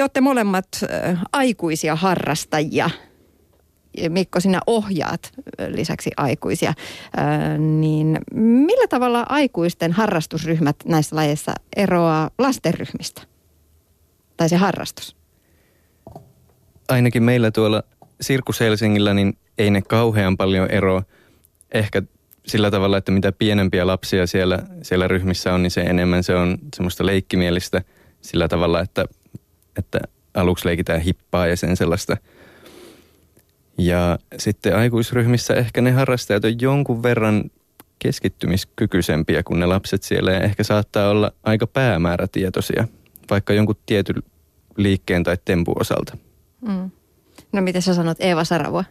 te olette molemmat aikuisia harrastajia. Mikko, sinä ohjaat lisäksi aikuisia. Niin millä tavalla aikuisten harrastusryhmät näissä lajeissa eroaa lastenryhmistä? Tai se harrastus? Ainakin meillä tuolla Sirkus Helsingillä niin ei ne kauhean paljon eroa. Ehkä sillä tavalla, että mitä pienempiä lapsia siellä, siellä ryhmissä on, niin se enemmän se on semmoista leikkimielistä sillä tavalla, että, että aluksi leikitään hippaa ja sen sellaista. Ja sitten aikuisryhmissä ehkä ne harrastajat on jonkun verran keskittymiskykyisempiä kuin ne lapset siellä ja ehkä saattaa olla aika päämäärätietoisia, vaikka jonkun tietyn liikkeen tai tempun osalta. Mm. No mitä sä sanot Eeva Saravo?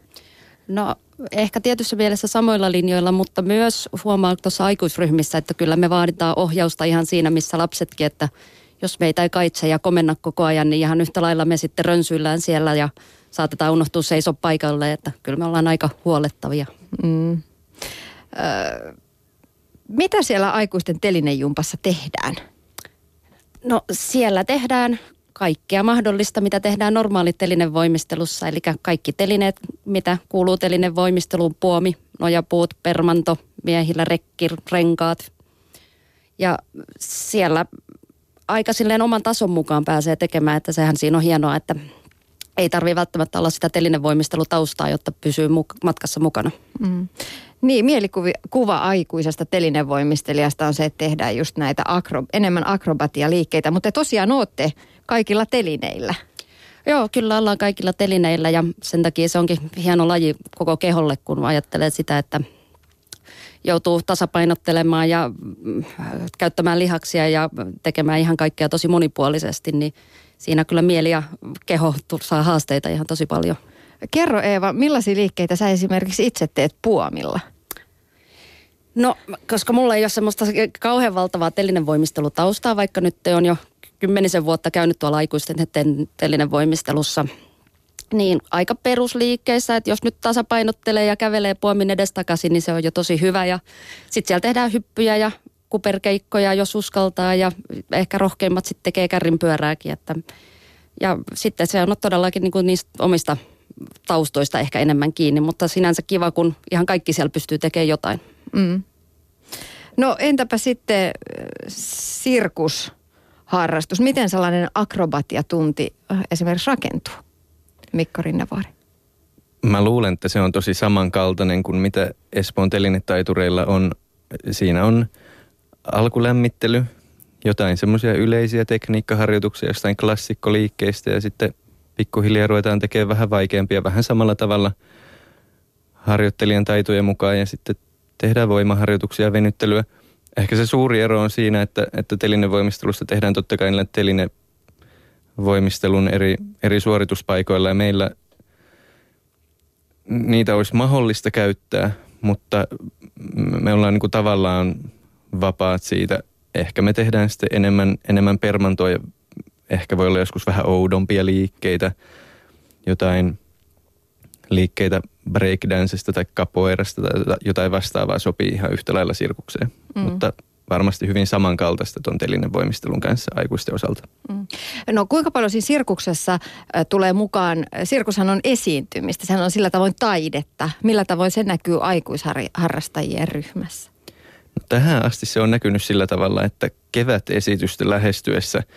No ehkä tietyssä mielessä samoilla linjoilla, mutta myös huomaa tuossa aikuisryhmissä, että kyllä me vaaditaan ohjausta ihan siinä, missä lapsetkin, että jos meitä ei kaitse ja komenna koko ajan, niin ihan yhtä lailla me sitten rönsyillään siellä ja saatetaan unohtua seiso paikalle, että kyllä me ollaan aika huolettavia. Mm. Öö, mitä siellä aikuisten telinejumpassa tehdään? No siellä tehdään kaikkea mahdollista, mitä tehdään normaali telinevoimistelussa. Eli kaikki telineet, mitä kuuluu telinevoimisteluun, puomi, nojapuut, permanto, miehillä rekki, renkaat. Ja siellä aika silleen oman tason mukaan pääsee tekemään, että sehän siinä on hienoa, että ei tarvitse välttämättä olla sitä telinevoimistelutaustaa, jotta pysyy matkassa mukana. Mm. Niin, mielikuva aikuisesta telinevoimistelijasta on se, että tehdään just näitä akro, enemmän akrobatialiikkeitä, mutta te tosiaan olette kaikilla telineillä. Joo, kyllä ollaan kaikilla telineillä ja sen takia se onkin hieno laji koko keholle, kun ajattelee sitä, että joutuu tasapainottelemaan ja mm, käyttämään lihaksia ja tekemään ihan kaikkea tosi monipuolisesti, niin siinä kyllä mieli ja keho saa haasteita ihan tosi paljon. Kerro Eeva, millaisia liikkeitä sä esimerkiksi itse teet puomilla? No, koska mulla ei ole semmoista kauhean valtavaa telinevoimistelutaustaa, vaikka nyt on jo kymmenisen vuotta käynyt tuolla aikuisten telinevoimistelussa, niin aika perusliikkeissä, että jos nyt tasapainottelee ja kävelee puomin edestakaisin, niin se on jo tosi hyvä. Ja sitten siellä tehdään hyppyjä ja kuperkeikkoja, jos uskaltaa ja ehkä rohkeimmat sitten tekee kärrin pyörääkin. Että, ja sitten se on todellakin niin kuin niistä omista taustoista ehkä enemmän kiinni, mutta sinänsä kiva, kun ihan kaikki siellä pystyy tekemään jotain. Mm. No entäpä sitten äh, sirkusharrastus? Miten sellainen akrobatiatunti äh, esimerkiksi rakentuu? Mikko Rinnevaari. Mä luulen, että se on tosi samankaltainen kuin mitä Espoon telinetaitureilla on. Siinä on alkulämmittely, jotain semmoisia yleisiä tekniikkaharjoituksia jostain klassikkoliikkeistä ja sitten pikkuhiljaa ruvetaan tekemään vähän vaikeampia vähän samalla tavalla harjoittelijan taitojen mukaan ja sitten tehdään voimaharjoituksia ja venyttelyä. Ehkä se suuri ero on siinä, että, että telinevoimistelusta tehdään totta kai niillä telinevoimistelun eri, eri suorituspaikoilla ja meillä niitä olisi mahdollista käyttää, mutta me ollaan niin kuin tavallaan vapaat siitä. Ehkä me tehdään sitten enemmän, enemmän permantoa ja ehkä voi olla joskus vähän oudompia liikkeitä, jotain liikkeitä breakdancesta tai capoeirasta tai jotain vastaavaa sopii ihan yhtä lailla sirkukseen. Mm. Mutta varmasti hyvin samankaltaista tuon telinen voimistelun kanssa aikuisten osalta. Mm. No kuinka paljon siinä sirkuksessa äh, tulee mukaan, sirkushan on esiintymistä, sehän on sillä tavoin taidetta. Millä tavoin se näkyy aikuisharrastajien ryhmässä? No, tähän asti se on näkynyt sillä tavalla, että kevät-esitystä lähestyessä –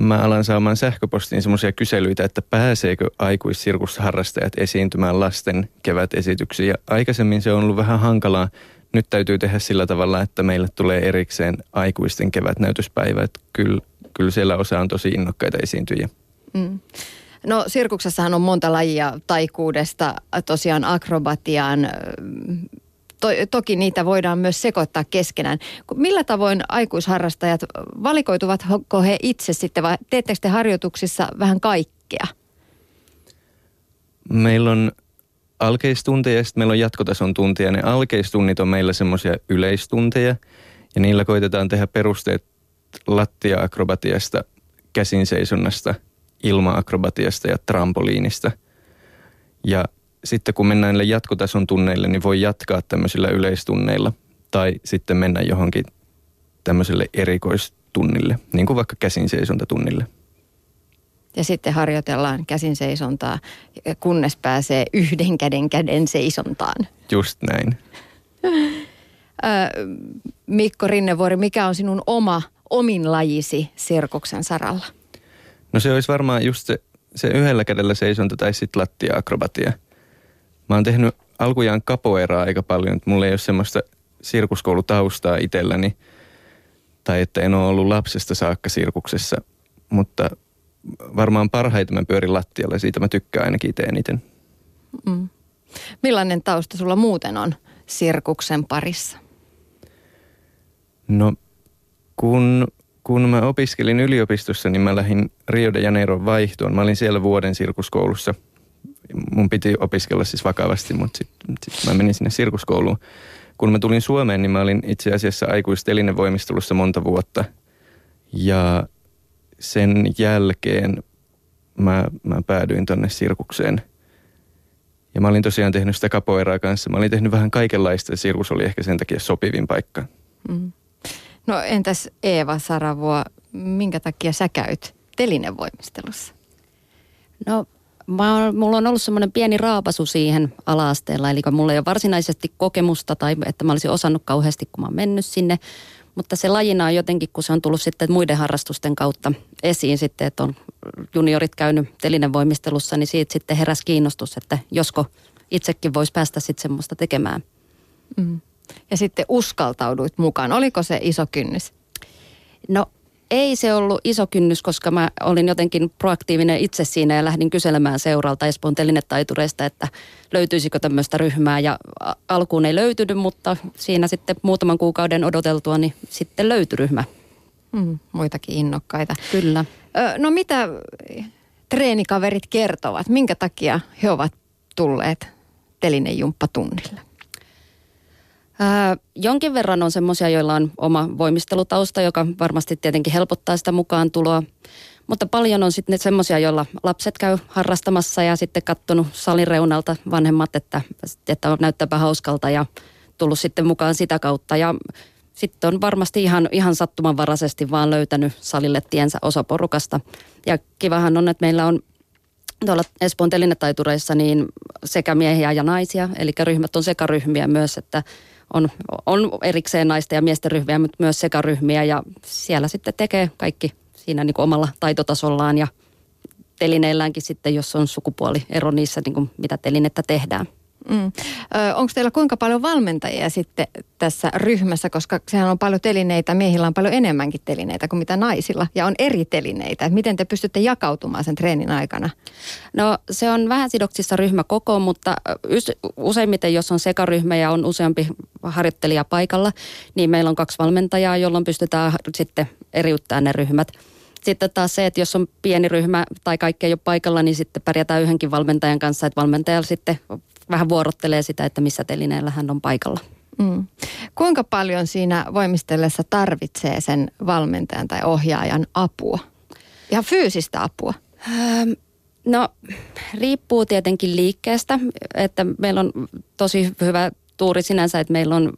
mä alan saamaan sähköpostiin semmoisia kyselyitä, että pääseekö aikuissirkusharrastajat esiintymään lasten kevätesityksiin. Ja aikaisemmin se on ollut vähän hankalaa. Nyt täytyy tehdä sillä tavalla, että meille tulee erikseen aikuisten kevätnäytöspäivä. Että kyllä, kyllä siellä osa on tosi innokkaita esiintyjiä. Mm. No sirkuksessahan on monta lajia taikuudesta tosiaan akrobatiaan, to, toki niitä voidaan myös sekoittaa keskenään. Millä tavoin aikuisharrastajat, valikoituvatko he itse sitten vai teettekö te harjoituksissa vähän kaikkea? Meillä on alkeistunteja ja sitten meillä on jatkotason tunteja. Ne alkeistunnit on meillä semmoisia yleistunteja ja niillä koitetaan tehdä perusteet lattia-akrobatiasta, käsinseisonnasta, ilma-akrobatiasta ja trampoliinista. Ja sitten kun mennään näille jatkotason tunneille, niin voi jatkaa tämmöisillä yleistunneilla tai sitten mennä johonkin tämmöiselle erikoistunnille, niin kuin vaikka käsinseisonta tunnille. Ja sitten harjoitellaan käsin seisontaa, kunnes pääsee yhden käden käden seisontaan. Just näin. Mikko Rinnevuori, mikä on sinun oma, omin lajisi sirkuksen saralla? No se olisi varmaan just se, se yhdellä kädellä seisonta tai sitten lattia-akrobatia. Mä oon tehnyt alkujaan kapoeraa aika paljon, että mulla ei ole semmoista sirkuskoulutaustaa itselläni. Tai että en ole ollut lapsesta saakka sirkuksessa, mutta varmaan parhaiten mä pyörin lattialla ja siitä mä tykkään ainakin itse eniten. Mm. Millainen tausta sulla muuten on sirkuksen parissa? No kun, kun mä opiskelin yliopistossa, niin mä lähdin Rio de Janeiro vaihtoon. Mä olin siellä vuoden sirkuskoulussa. Mun piti opiskella siis vakavasti, mutta sitten sit mä menin sinne sirkuskouluun. Kun mä tulin Suomeen, niin mä olin itse asiassa aikuistelinevoimistelussa monta vuotta. Ja sen jälkeen mä, mä päädyin tonne sirkukseen. Ja mä olin tosiaan tehnyt sitä kapoeraa kanssa. Mä olin tehnyt vähän kaikenlaista ja sirkus oli ehkä sen takia sopivin paikka. Mm. No entäs Eeva Saravoa, minkä takia sä käyt telinevoimistelussa? No mä, mulla on ollut semmoinen pieni raapasu siihen alaasteella, eli mulla ei ole varsinaisesti kokemusta tai että mä olisin osannut kauheasti, kun mä oon mennyt sinne. Mutta se lajina on jotenkin, kun se on tullut sitten muiden harrastusten kautta esiin sitten, että on juniorit käynyt telinevoimistelussa, niin siitä sitten heräsi kiinnostus, että josko itsekin voisi päästä sitten semmoista tekemään. Mm. Ja sitten uskaltauduit mukaan. Oliko se iso kynnys? No ei se ollut iso kynnys, koska mä olin jotenkin proaktiivinen itse siinä ja lähdin kyselemään seuralta Espoon telinetaitureista, että löytyisikö tämmöistä ryhmää. Ja alkuun ei löytynyt, mutta siinä sitten muutaman kuukauden odoteltua, niin sitten löytyi ryhmä. Mm, muitakin innokkaita. Kyllä. Ö, no mitä treenikaverit kertovat? Minkä takia he ovat tulleet telinejumppatunnille? Ää, jonkin verran on semmoisia, joilla on oma voimistelutausta, joka varmasti tietenkin helpottaa sitä mukaan tuloa. Mutta paljon on sitten semmoisia, joilla lapset käy harrastamassa ja sitten kattonut salin reunalta vanhemmat, että, että näyttääpä hauskalta ja tullut sitten mukaan sitä kautta. Ja sitten on varmasti ihan, ihan sattumanvaraisesti vaan löytänyt salille tiensä osa porukasta. Ja kivahan on, että meillä on tuolla Espoon telinetaitureissa niin sekä miehiä ja naisia, eli ryhmät on sekaryhmiä myös, että on, on erikseen naisten ja miesten ryhmiä, mutta myös sekaryhmiä ja siellä sitten tekee kaikki siinä niin kuin omalla taitotasollaan ja telineilläänkin sitten, jos on sukupuoliero niissä, niin kuin mitä telinettä tehdään. Mm. Onko teillä kuinka paljon valmentajia sitten tässä ryhmässä, koska sehän on paljon telineitä, miehillä on paljon enemmänkin telineitä kuin mitä naisilla ja on eri telineitä. Miten te pystytte jakautumaan sen treenin aikana? No se on vähän sidoksissa koko, mutta useimmiten jos on sekaryhmä ja on useampi harjoittelija paikalla, niin meillä on kaksi valmentajaa, jolloin pystytään sitten eriyttämään ne ryhmät. Sitten taas se, että jos on pieni ryhmä tai kaikki ei ole paikalla, niin sitten pärjätään yhdenkin valmentajan kanssa, että valmentaja sitten vähän vuorottelee sitä, että missä telineellä hän on paikalla. Mm. Kuinka paljon siinä voimistellessa tarvitsee sen valmentajan tai ohjaajan apua? Ihan fyysistä apua? Ähm, no, riippuu tietenkin liikkeestä, että meillä on tosi hyvä tuuri sinänsä, että meillä on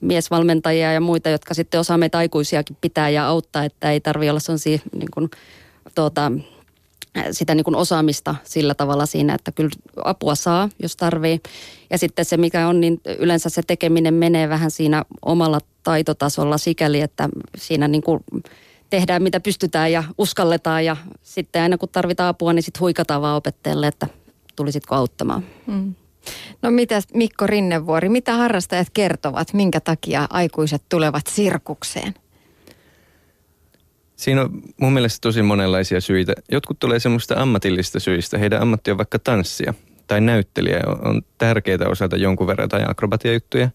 miesvalmentajia ja muita, jotka sitten osaa meitä aikuisiakin pitää ja auttaa, että ei tarvitse olla sellaisia niin kuin, tuota, sitä niin kuin osaamista sillä tavalla siinä, että kyllä apua saa, jos tarvii. Ja sitten se, mikä on, niin yleensä se tekeminen menee vähän siinä omalla taitotasolla sikäli, että siinä niin kuin tehdään mitä pystytään ja uskalletaan ja sitten aina kun tarvitaan apua, niin sitten huikataan vaan opettajalle, että tulisitko auttamaan. Mm. No mitä Mikko Rinnevuori, mitä harrastajat kertovat, minkä takia aikuiset tulevat sirkukseen? Siinä on mun mielestä tosi monenlaisia syitä. Jotkut tulee semmoista ammatillista syistä. Heidän ammatti on vaikka tanssia tai näyttelijä. On tärkeää osata jonkun verran tai akrobatiajuttuja.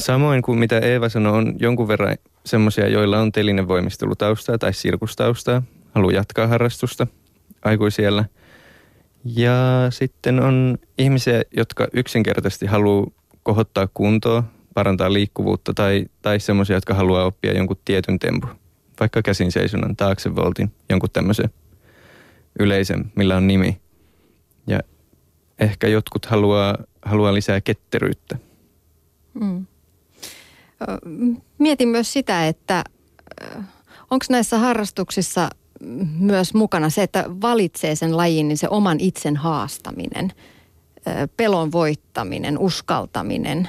Samoin kuin mitä Eeva sanoi, on jonkun verran semmoisia, joilla on telinevoimistelutaustaa tai sirkustaustaa. Haluaa jatkaa harrastusta aikuisiellä. Ja sitten on ihmisiä, jotka yksinkertaisesti haluaa kohottaa kuntoa, parantaa liikkuvuutta tai, tai semmoisia, jotka haluaa oppia jonkun tietyn tempun vaikka käsin seisonnan, taaksevoltin, jonkun tämmöisen yleisen, millä on nimi. Ja ehkä jotkut haluaa, haluaa lisää ketteryyttä. Mm. Mietin myös sitä, että onko näissä harrastuksissa myös mukana se, että valitsee sen lajin, niin se oman itsen haastaminen, pelon voittaminen, uskaltaminen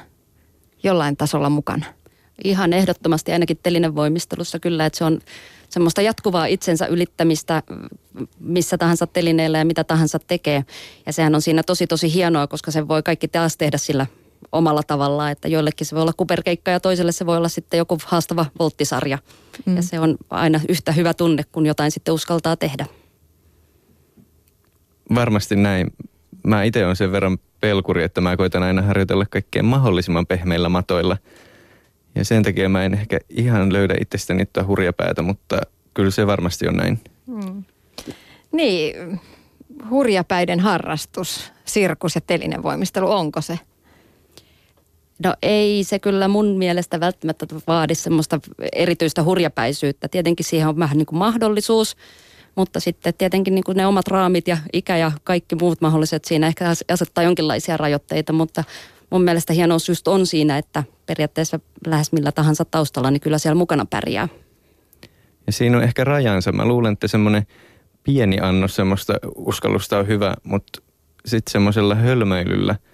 jollain tasolla mukana? Ihan ehdottomasti ainakin telinen voimistelussa kyllä, että se on semmoista jatkuvaa itsensä ylittämistä missä tahansa telineellä ja mitä tahansa tekee. Ja sehän on siinä tosi tosi hienoa, koska se voi kaikki taas tehdä sillä omalla tavallaan, että joillekin se voi olla kuperkeikka ja toiselle se voi olla sitten joku haastava volttisarja. Mm. Ja se on aina yhtä hyvä tunne, kun jotain sitten uskaltaa tehdä. Varmasti näin. Mä itse olen sen verran pelkuri, että mä koitan aina harjoitella kaikkein mahdollisimman pehmeillä matoilla. Ja sen takia mä en ehkä ihan löydä itsestäni tuota hurjapäätä, mutta kyllä se varmasti on näin. Mm. Niin, hurjapäiden harrastus, sirkus ja telinen voimistelu, onko se? No ei se kyllä mun mielestä välttämättä vaadi semmoista erityistä hurjapäisyyttä. Tietenkin siihen on vähän niin kuin mahdollisuus, mutta sitten tietenkin niin kuin ne omat raamit ja ikä ja kaikki muut mahdolliset siinä ehkä asettaa jonkinlaisia rajoitteita, mutta mun mielestä hienous just on siinä, että periaatteessa lähes millä tahansa taustalla, niin kyllä siellä mukana pärjää. Ja siinä on ehkä rajansa. Mä luulen, että semmoinen pieni annos semmoista uskallusta on hyvä, mutta sitten semmoisella hölmöilyllä –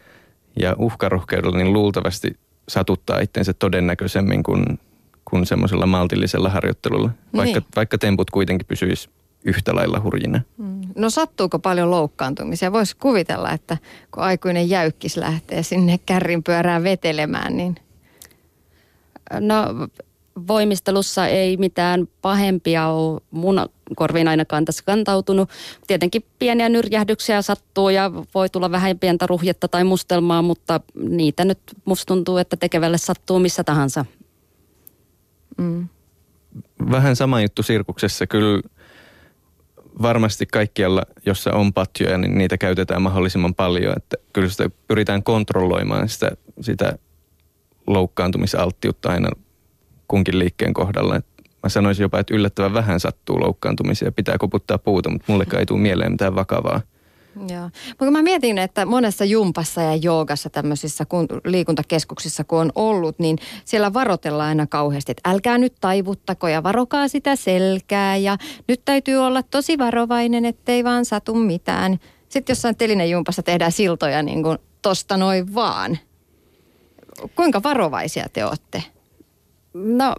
ja uhkarohkeudella niin luultavasti satuttaa itsensä todennäköisemmin kuin, kuin semmoisella maltillisella harjoittelulla, vaikka, niin. vaikka temput kuitenkin pysyisi yhtä lailla hurjina. Mm. No sattuuko paljon loukkaantumisia? Voisi kuvitella, että kun aikuinen jäykkis lähtee sinne kärrinpyörään vetelemään, niin... No voimistelussa ei mitään pahempia ole mun korviin ainakaan tässä kantautunut. Tietenkin pieniä nyrjähdyksiä sattuu ja voi tulla vähän pientä ruhjetta tai mustelmaa, mutta niitä nyt musta tuntuu, että tekevälle sattuu missä tahansa. Mm. Vähän sama juttu sirkuksessa. Kyllä varmasti kaikkialla, jossa on patjoja, niin niitä käytetään mahdollisimman paljon. Että kyllä sitä pyritään kontrolloimaan sitä, sitä loukkaantumisalttiutta aina kunkin liikkeen kohdalla. Et mä sanoisin jopa, että yllättävän vähän sattuu loukkaantumisia. Pitää koputtaa puuta, mutta mulle ei tule mieleen mitään vakavaa. Joo. Mutta mä mietin, että monessa jumpassa ja joogassa tämmöisissä kun, liikuntakeskuksissa kun on ollut, niin siellä varoitellaan aina kauheasti, että älkää nyt taivuttako ja varokaa sitä selkää ja nyt täytyy olla tosi varovainen, ettei vaan satu mitään. Sitten jossain jumpassa tehdään siltoja niin kuin tosta noin vaan. Kuinka varovaisia te olette? No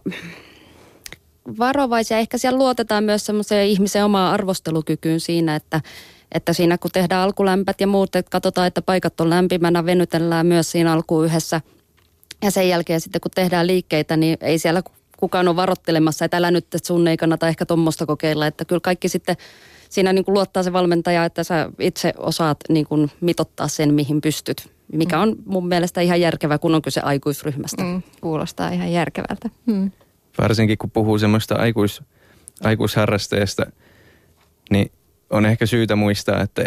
varovaisia. Ehkä siellä luotetaan myös semmoiseen ihmisen omaan arvostelukykyyn siinä, että, että siinä kun tehdään alkulämpät ja muut, että katsotaan, että paikat on lämpimänä, venytellään myös siinä alkuun yhdessä. Ja sen jälkeen sitten kun tehdään liikkeitä, niin ei siellä kukaan ole varottelemassa, että älä nyt, että sun ei kannata ehkä tuommoista kokeilla. Että kyllä kaikki sitten siinä niin kuin luottaa se valmentaja, että sä itse osaat niin kuin mitottaa sen, mihin pystyt. Mikä mm. on mun mielestä ihan järkevää, kun on kyse aikuisryhmästä. Mm, kuulostaa ihan järkevältä. Mm. Varsinkin kun puhuu semmoista aikuis, aikuisharrasteesta, niin on ehkä syytä muistaa, että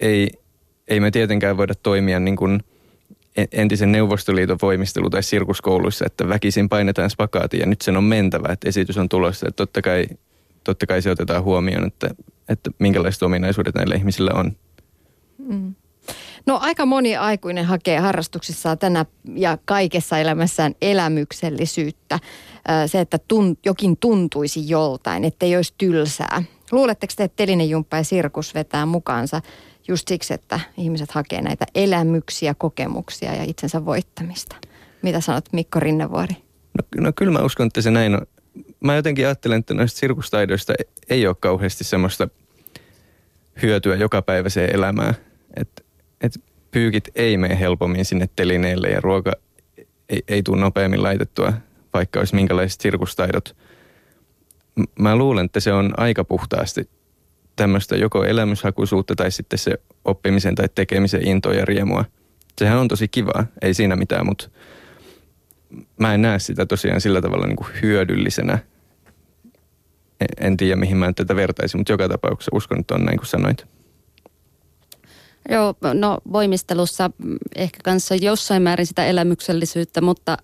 ei, ei me tietenkään voida toimia niin kuin entisen Neuvostoliiton voimistelu- tai sirkuskouluissa, että väkisin painetaan spakaatin ja nyt sen on mentävä, että esitys on tulossa. Että totta kai, totta kai se otetaan huomioon, että, että minkälaiset ominaisuudet näillä ihmisillä on. Mm. No aika moni aikuinen hakee harrastuksissaan tänä ja kaikessa elämässään elämyksellisyyttä. Se, että tun, jokin tuntuisi joltain, ettei olisi tylsää. Luuletteko te, että telinejumppa ja sirkus vetää mukaansa just siksi, että ihmiset hakee näitä elämyksiä, kokemuksia ja itsensä voittamista? Mitä sanot Mikko Rinnevuori? No, no kyllä mä uskon, että se näin on. Mä jotenkin ajattelen, että noista sirkustaidoista ei ole kauheasti semmoista hyötyä jokapäiväiseen elämään. Että että pyykit ei mene helpommin sinne telineelle ja ruoka ei, ei tule nopeammin laitettua, vaikka olisi minkälaiset sirkustaidot. Mä luulen, että se on aika puhtaasti tämmöistä joko elämyshakuisuutta tai sitten se oppimisen tai tekemisen into ja riemua. Sehän on tosi kivaa, ei siinä mitään, mutta mä en näe sitä tosiaan sillä tavalla niin kuin hyödyllisenä. En tiedä, mihin mä tätä vertaisin, mutta joka tapauksessa uskon, että on näin kuin sanoit. Joo, no voimistelussa ehkä kanssa jossain määrin sitä elämyksellisyyttä, mutta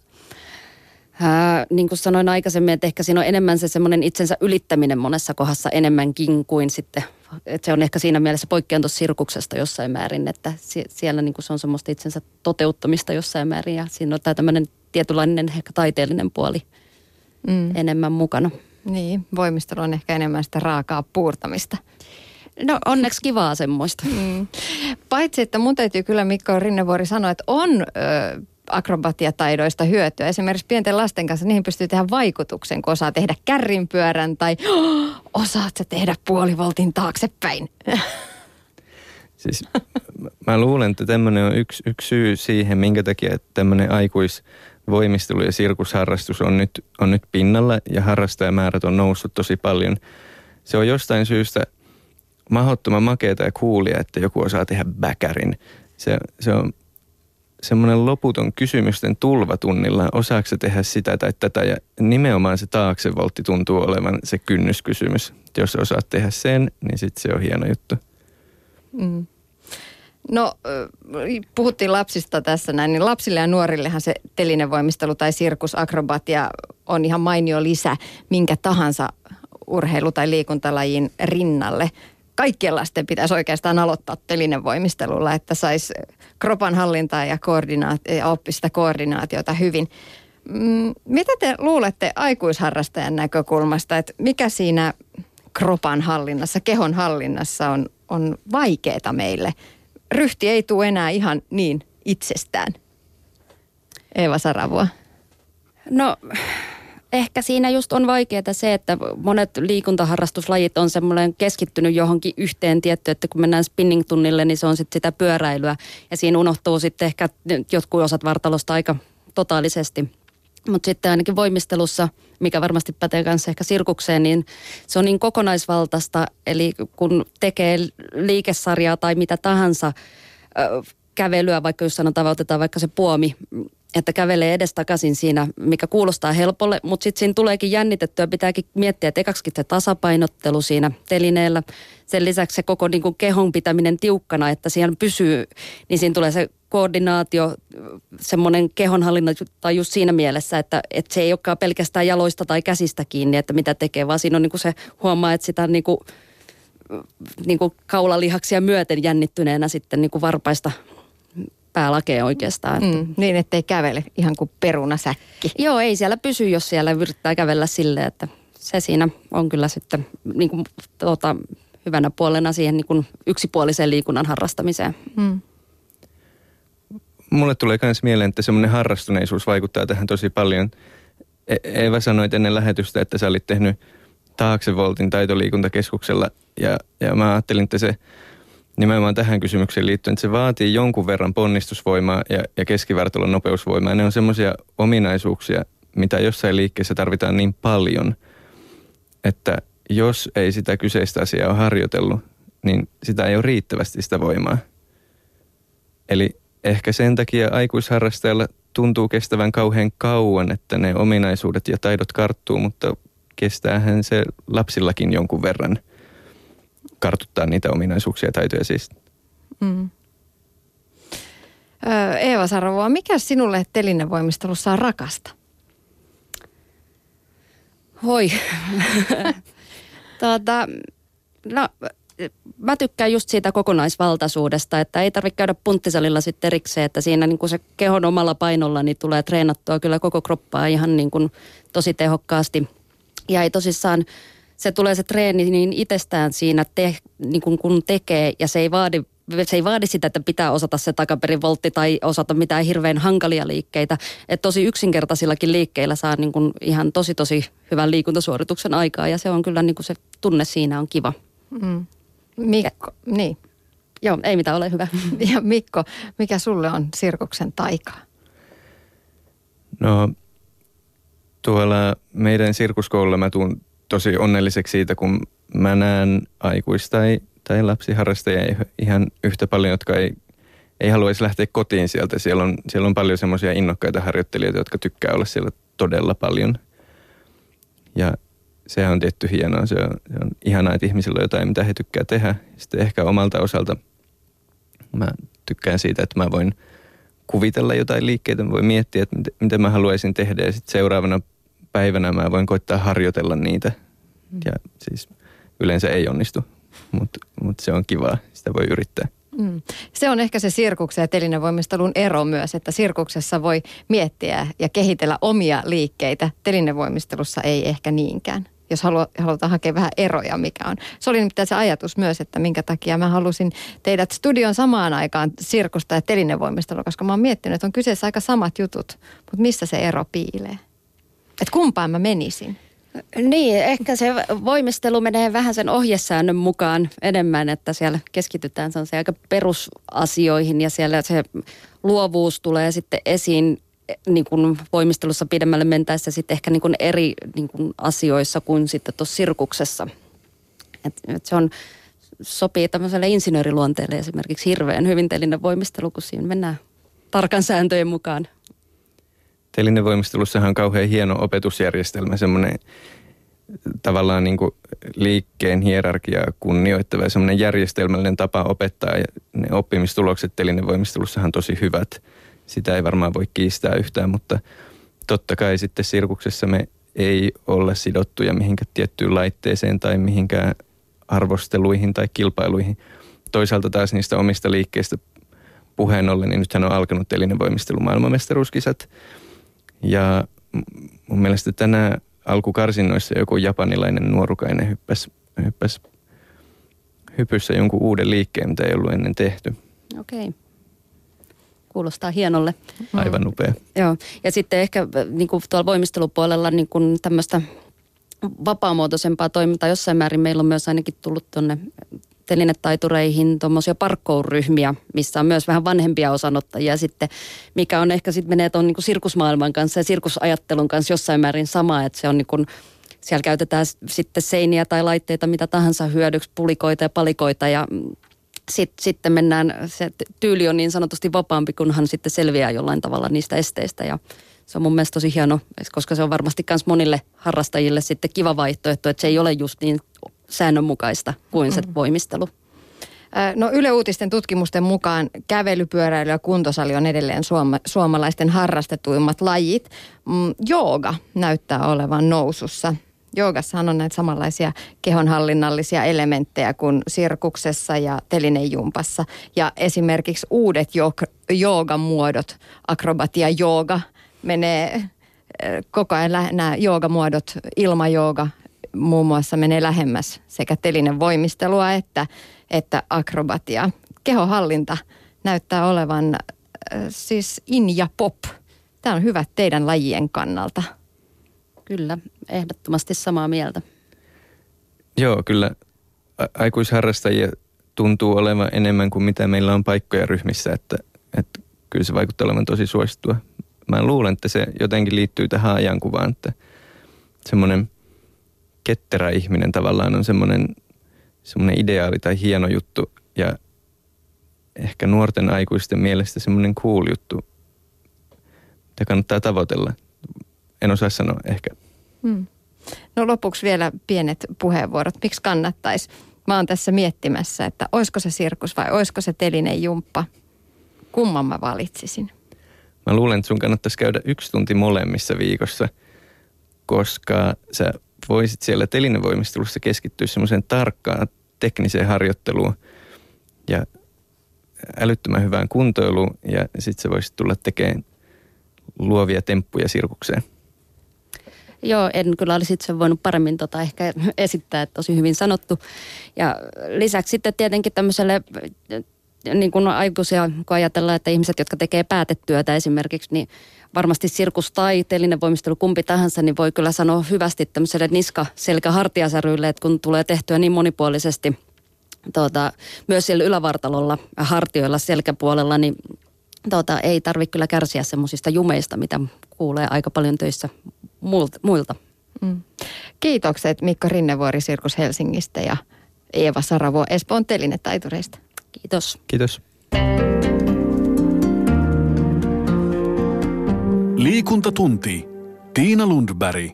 ää, niin kuin sanoin aikaisemmin, että ehkä siinä on enemmän se semmoinen itsensä ylittäminen monessa kohdassa enemmänkin kuin sitten, että se on ehkä siinä mielessä poikkean tuossa sirkuksesta jossain määrin, että siellä niin kuin se on semmoista itsensä toteuttamista jossain määrin ja siinä on tämä tämmöinen tietynlainen ehkä taiteellinen puoli mm. enemmän mukana. Niin, voimistelu on ehkä enemmän sitä raakaa puurtamista. No onneksi kivaa semmoista. Mm. Paitsi, että mun täytyy kyllä Mikko Rinnevuori sanoa, että on ö, akrobatiataidoista hyötyä. Esimerkiksi pienten lasten kanssa niihin pystyy tehdä vaikutuksen, kun osaa tehdä kärrinpyörän tai oh, osaat sä tehdä puolivoltin taaksepäin. Siis mä luulen, että tämmöinen on yksi, yksi syy siihen, minkä takia että tämmöinen aikuisvoimistelu ja sirkusharrastus on nyt, on nyt pinnalla ja harrastajamäärät on noussut tosi paljon. Se on jostain syystä mahdottoman makeata ja kuulia, että joku osaa tehdä bäkärin. Se, se on semmoinen loputon kysymysten tulva tunnilla. Osaako tehdä sitä tai tätä? Ja nimenomaan se taaksevoltti tuntuu olevan se kynnyskysymys. Jos osaat tehdä sen, niin sitten se on hieno juttu. Mm. No, puhuttiin lapsista tässä näin, niin lapsille ja nuorillehan se telinevoimistelu tai sirkusakrobatia on ihan mainio lisä minkä tahansa urheilu- tai liikuntalajin rinnalle. Kaikkien lasten pitäisi oikeastaan aloittaa telinevoimistelulla, että saisi kropan hallintaa ja, koordinaat- ja oppi sitä koordinaatiota hyvin. Mm, mitä te luulette aikuisharrastajan näkökulmasta, että mikä siinä kropan hallinnassa, kehon hallinnassa on, on vaikeaa meille? Ryhti ei tule enää ihan niin itsestään. Eeva Saravua. No ehkä siinä just on vaikeaa se, että monet liikuntaharrastuslajit on semmoinen keskittynyt johonkin yhteen tietty, että kun mennään spinning-tunnille, niin se on sitten sitä pyöräilyä ja siinä unohtuu sitten ehkä jotkut osat vartalosta aika totaalisesti. Mutta sitten ainakin voimistelussa, mikä varmasti pätee myös ehkä sirkukseen, niin se on niin kokonaisvaltaista. Eli kun tekee liikesarjaa tai mitä tahansa, kävelyä, vaikka jos sanotaan, otetaan vaikka se puomi, että kävelee edestakaisin siinä, mikä kuulostaa helpolle, mutta sitten siinä tuleekin jännitettyä, pitääkin miettiä, että ekaksikin se tasapainottelu siinä telineellä, sen lisäksi se koko niin kuin kehon pitäminen tiukkana, että siellä pysyy, niin siinä tulee se koordinaatio, semmoinen kehonhallinta tai just siinä mielessä, että, että se ei olekaan pelkästään jaloista tai käsistä kiinni, että mitä tekee, vaan siinä on niin kuin se huomaa, että sitä niin kuin, niin kuin kaulalihaksia myöten jännittyneenä sitten niin kuin varpaista päälakeen oikeastaan. Mm, niin, ettei kävele ihan kuin perunasäkki. Joo, ei siellä pysy, jos siellä yrittää kävellä silleen, että se siinä on kyllä sitten niin kuin, tuota, hyvänä puolena siihen niin kuin yksipuoliseen liikunnan harrastamiseen. Mm. Mulle tulee myös mieleen, että semmoinen harrastuneisuus vaikuttaa tähän tosi paljon. E- Eeva sanoi ennen lähetystä, että sä olit tehnyt taaksevoltin taitoliikuntakeskuksella ja, ja mä ajattelin, että se nimenomaan tähän kysymykseen liittyen, että se vaatii jonkun verran ponnistusvoimaa ja, ja keskivartalon nopeusvoimaa. Ne on semmoisia ominaisuuksia, mitä jossain liikkeessä tarvitaan niin paljon, että jos ei sitä kyseistä asiaa ole harjoitellut, niin sitä ei ole riittävästi sitä voimaa. Eli ehkä sen takia aikuisharrastajalla tuntuu kestävän kauhean kauan, että ne ominaisuudet ja taidot karttuu, mutta kestäähän se lapsillakin jonkun verran – kartuttaa niitä ominaisuuksia ja taitoja siis. Mm. Eeva Sarvoa, mikä sinulle telinevoimistelussa on rakasta? Hoi. tuota, no, mä tykkään just siitä kokonaisvaltaisuudesta, että ei tarvitse käydä punttisalilla sitten erikseen, että siinä niin kuin se kehon omalla painolla niin tulee treenattua kyllä koko kroppaa ihan niin kuin tosi tehokkaasti. Ja ei tosissaan se tulee se treeni niin itsestään siinä, te, niin kun, kun tekee ja se ei vaadi se ei vaadi sitä, että pitää osata se takaperin voltti tai osata mitään hirveän hankalia liikkeitä. Että tosi yksinkertaisillakin liikkeillä saa niin kuin ihan tosi tosi hyvän liikuntasuorituksen aikaa ja se on kyllä niin kuin se tunne siinä on kiva. Mm. Mikko, ja, niin. Joo, ei mitään, ole hyvä. Ja Mikko, mikä sulle on sirkuksen taika? No tuolla meidän sirkuskoululla mä tuun tosi onnelliseksi siitä, kun mä näen aikuista tai, tai lapsiharrastajia ihan yhtä paljon, jotka ei, ei haluaisi lähteä kotiin sieltä. Siellä on, siellä on paljon semmoisia innokkaita harjoittelijoita, jotka tykkää olla siellä todella paljon. Ja se on tietty hienoa. Se on, se on ihanaa, että ihmisillä on jotain, mitä he tykkää tehdä. Sitten ehkä omalta osalta mä tykkään siitä, että mä voin kuvitella jotain liikkeitä. Mä voin miettiä, että mitä mä haluaisin tehdä ja sitten seuraavana päivänä mä voin koittaa harjoitella niitä. Mm. Ja siis yleensä ei onnistu, mutta mut se on kivaa, sitä voi yrittää. Mm. Se on ehkä se sirkuksen ja telinevoimistelun ero myös, että sirkuksessa voi miettiä ja kehitellä omia liikkeitä. Telinevoimistelussa ei ehkä niinkään. jos halutaan hakea vähän eroja, mikä on. Se oli nimittäin se ajatus myös, että minkä takia mä halusin teidät studion samaan aikaan sirkusta ja telinevoimistelua, koska mä oon miettinyt, että on kyseessä aika samat jutut, mutta missä se ero piilee? Että kumpaan mä menisin? Niin, ehkä se voimistelu menee vähän sen ohjesäännön mukaan enemmän, että siellä keskitytään aika perusasioihin ja siellä se luovuus tulee sitten esiin niin kuin voimistelussa pidemmälle mentäessä sitten ehkä niin kuin eri niin kuin asioissa kuin sitten tuossa sirkuksessa. Et, et se on, sopii tämmöiselle insinööriluonteelle esimerkiksi hirveän hyvin voimistelu, kun siinä mennään tarkan sääntöjen mukaan. Telinevoimistelussahan on kauhean hieno opetusjärjestelmä, semmoinen tavallaan niin kuin liikkeen hierarkiaa kunnioittava ja semmoinen järjestelmällinen tapa opettaa ja ne oppimistulokset telinevoimistelussahan on tosi hyvät. Sitä ei varmaan voi kiistää yhtään, mutta totta kai sitten sirkuksessa me ei olla sidottuja mihinkään tiettyyn laitteeseen tai mihinkään arvosteluihin tai kilpailuihin. Toisaalta taas niistä omista liikkeistä puheen ollen, niin nythän on alkanut telinevoimistelu maailmanmestaruuskisat. Ja mun mielestä tänä alkukarsinnoissa joku japanilainen nuorukainen hyppäsi, hyppäs hypyssä jonkun uuden liikkeen, mitä ei ollut ennen tehty. Okei. Okay. Kuulostaa hienolle. Aivan upea. Joo. Ja sitten ehkä niin kuin tuolla voimistelupuolella niin kuin tämmöistä vapaamuotoisempaa toimintaa jossain määrin meillä on myös ainakin tullut tuonne telinetaitureihin tuommoisia parkkourryhmiä, missä on myös vähän vanhempia osanottajia. Sitten, mikä on ehkä sitten menee tuon niin sirkusmaailman kanssa ja sirkusajattelun kanssa jossain määrin sama, että se on niin kuin, siellä käytetään sitten seiniä tai laitteita mitä tahansa hyödyksi, pulikoita ja palikoita ja sit, sitten mennään, se tyyli on niin sanotusti vapaampi, kunhan sitten selviää jollain tavalla niistä esteistä. Ja se on mun mielestä tosi hieno, koska se on varmasti myös monille harrastajille sitten kiva vaihtoehto, että se ei ole just niin säännönmukaista kuin se mm. voimistelu. No Yle Uutisten tutkimusten mukaan kävely, pyöräily ja kuntosali on edelleen suoma, suomalaisten harrastetuimmat lajit. Mm, jooga näyttää olevan nousussa. Joogassahan on näitä samanlaisia kehonhallinnallisia elementtejä kuin sirkuksessa ja telinejumpassa. Ja esimerkiksi uudet joogan muodot, akrobatia jooga, menee koko ajan nämä joogamuodot, ilmajooga, muun muassa menee lähemmäs sekä telinen voimistelua että, että akrobatia. Kehohallinta näyttää olevan äh, siis in ja pop. Tämä on hyvä teidän lajien kannalta. Kyllä, ehdottomasti samaa mieltä. Joo, kyllä aikuisharrastajia tuntuu olevan enemmän kuin mitä meillä on paikkoja ryhmissä, että, että kyllä se vaikuttaa olevan tosi suosittua. Mä luulen, että se jotenkin liittyy tähän ajankuvaan, että semmoinen – ketterä ihminen tavallaan on semmoinen, semmoinen ideaali tai hieno juttu ja ehkä nuorten aikuisten mielestä semmoinen cool juttu, mitä kannattaa tavoitella. En osaa sanoa ehkä. Hmm. No lopuksi vielä pienet puheenvuorot. Miksi kannattaisi? Mä oon tässä miettimässä, että olisiko se sirkus vai olisiko se telinen jumppa. Kumman mä valitsisin? Mä luulen, että sun kannattaisi käydä yksi tunti molemmissa viikossa, koska sä voisit siellä telinevoimistelussa keskittyä semmoiseen tarkkaan tekniseen harjoitteluun ja älyttömän hyvään kuntoiluun ja sitten se voisi tulla tekemään luovia temppuja sirkukseen. Joo, en kyllä olisi itse voinut paremmin tota ehkä esittää, että tosi hyvin sanottu. Ja lisäksi sitten tietenkin tämmöiselle niin kuin aikuisia, kun ajatellaan, että ihmiset, jotka tekee päätetyötä esimerkiksi, niin varmasti sirkus tai telinen voimistelu, kumpi tahansa, niin voi kyllä sanoa hyvästi tämmöiselle niska selkä että kun tulee tehtyä niin monipuolisesti tuota, myös siellä ylävartalolla, hartioilla, selkäpuolella, niin tuota, ei tarvitse kyllä kärsiä semmoisista jumeista, mitä kuulee aika paljon töissä muilta. Mm. Kiitokset Mikko Rinnevuori Sirkus Helsingistä ja Eeva Saravo Espoon telinetaitureista. Kiitos. Kiitos. Liikuntatunti. Tiina Lundberg.